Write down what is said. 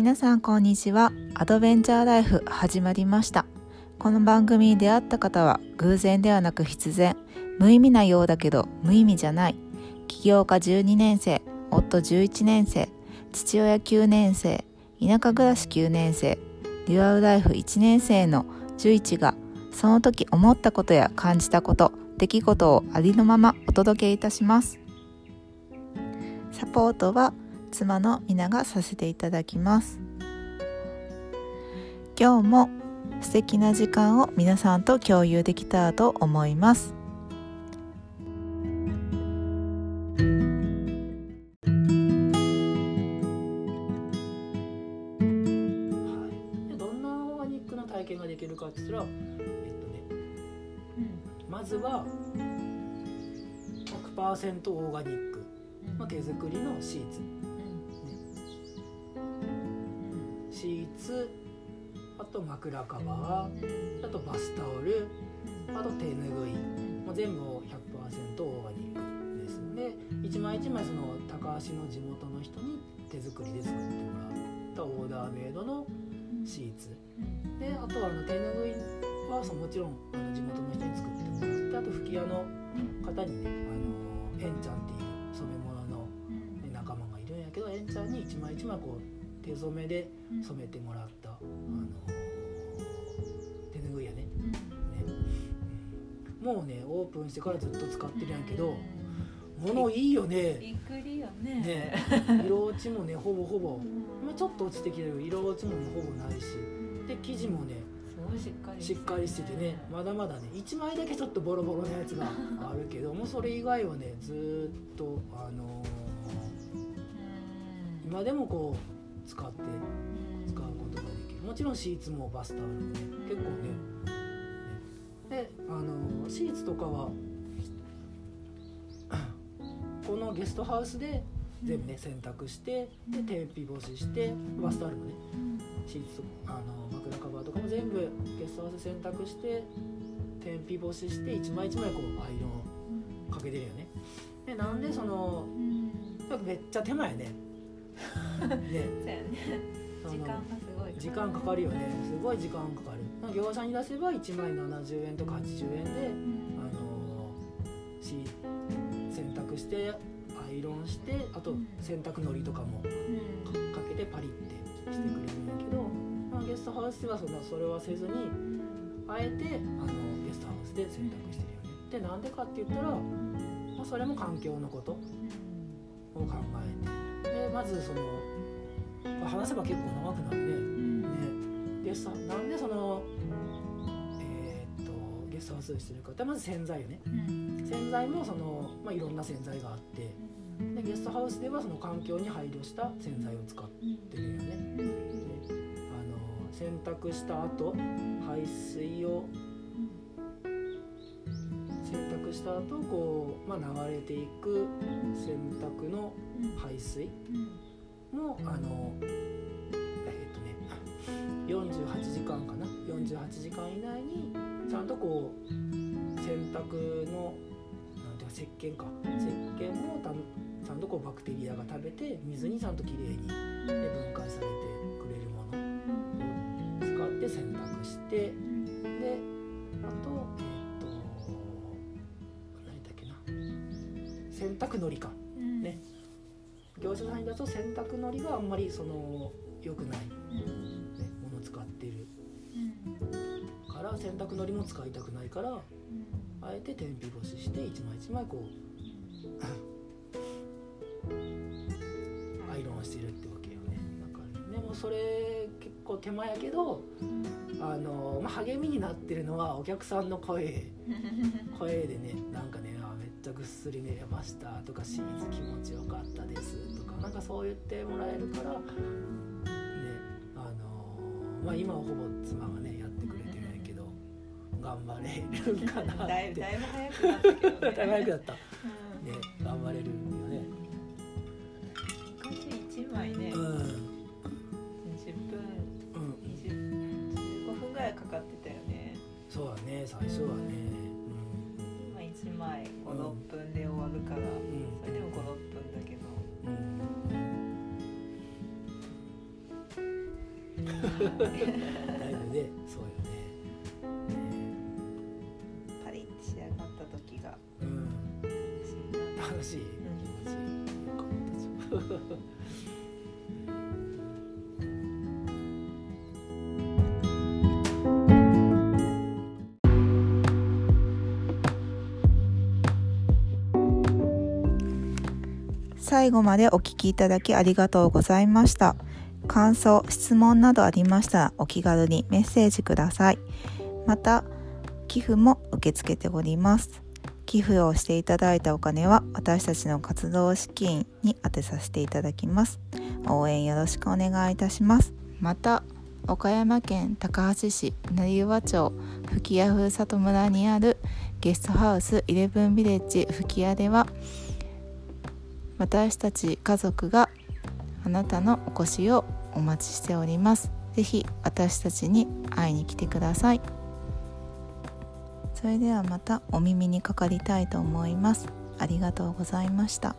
皆さんこんにちは。アドベンチャーライフ始まりました。この番組に出会った方は偶然ではなく必然。無意味なようだけど無意味じゃない。起業家12年生夫11年生父親9年生田舎暮らし9年生デュアルライフ1年生の11がその時思ったことや感じたこと出来事をありのままお届けいたします。サポートは妻の皆がさせていただきます。今日も素敵な時間を皆さんと共有できたらと思います。はい、でどんなオーガニックな体験ができるかって言ったら、えっとね、まずは100%オーガニック、まあ、手作りのシーツ、シーツあと枕カバーあとバスタオルあと手ぬぐい、まあ、全部を100%オーガニックですで一枚一枚その高橋の地元の人に手作りで作ってもらったオーダーメイドのシーツ。であとはあの手ぬぐいはそうもちろんあの地元の人に作ってもらってあと吹き矢の方にねあのえんちゃんっていう染め物の、ね、仲間がいるんやけどえんちゃんに一枚一枚こう手染めで染めてもらった、あの手ぬぐいやね。ね、うん。もうねオープンしてからずっと使ってるんやけど物いいよね。びっくりよね。ね。色落ちもねほぼほぼ。まあちょっと落ちてきてる色落ちもねほぼないし。で生地もねしっかりしっかりしててね。まだまだね1枚だけちょっとボロボロなやつが あるけどもそれ以外はねずーっとあのー今でもこう使って使うことができる。もちろんシーツもバスタオルもね結構ね。ねであのーシーツとかは このゲストハウスで全部ね洗濯してで天日干ししてバスタオルもねシーツとあの枕カバーとかも全部ゲストハウスで洗濯して天日干しして一枚一枚こうアイロンかけてるよね。でなんでそのめっちゃ手間やねね。そうやね。その時間がすごい。時間かかるよね。すごい時間かかる。業者に出せば1枚70円とか80円であのし洗濯してアイロンしてあと洗濯のりとかもかかけてパリってしてくれるんやけど、まあ、ゲストハウスではそんなそれはせずにあえてあのゲストハウスで洗濯してるよね。でなんでかって言ったら、まあ、それも環境のことを考えて。でまずその、まあ話せば結構長くなるねね。でさなんでそのえーっとゲストハウスにしてるかってまず洗剤よね。洗剤もその、まあ、いろんな洗剤があって。でゲストハウスではその環境に配慮した洗剤を使ってるよね。であの洗濯した後排水を洗濯した後こう、まあ、流れていく洗濯の排水もあのえっとね48時間かな？48時間以内にちゃんとこう洗濯のなんていうか石鹸か。石鹸もたちゃんとこうバクテリアが食べて水にちゃんときれいに、ね、分解されてくれるものを使って洗濯してであとえっ、と何だっけな？洗濯のりか。ね業者さんにだと洗濯のりがあんまりその良くない、ね、ものを使ってる。から洗濯のりも使いたくないからあえて天日干しして一枚一枚こうアイロンしてるってわけよね。だからでもそれ結構手間やけどあの、まあ、励みになってるのはお客さんの声。声でねなんかねゃぐっすり寝れましたとかシーツ気持ちよかったですとかなんかそう言ってもらえるからねあのまあ今はほぼ妻がねやってくれてるんやけど頑張れるかなって。だいなったけどね。だいぶ早くなった。ねうん。頑張れるよね。昔一枚ね。うん。20分うん。20 15分ぐらいかかってたよね。そうだね最初は1枚56分で終わるから。うんそれでも56分だけど。だいぶねそうよね、パリッと仕上がった時が。うん、楽しい気持ちいい。よかった最後までお聞きいただきありがとうございました。感想質問などありましたらお気軽にメッセージください。また寄付も受け付けております。寄付をしていただいたお金は私たちの活動資金に充てさせていただきます。応援よろしくお願いいたします。また岡山県高梁市成岩町吹屋ふるさと村にあるゲストハウスイレブンビレッジ吹屋では私たち家族があなたのお越しをお待ちしております。是非私たちに会いに来てください。それではまたお耳にかかりたいと思います。ありがとうございました。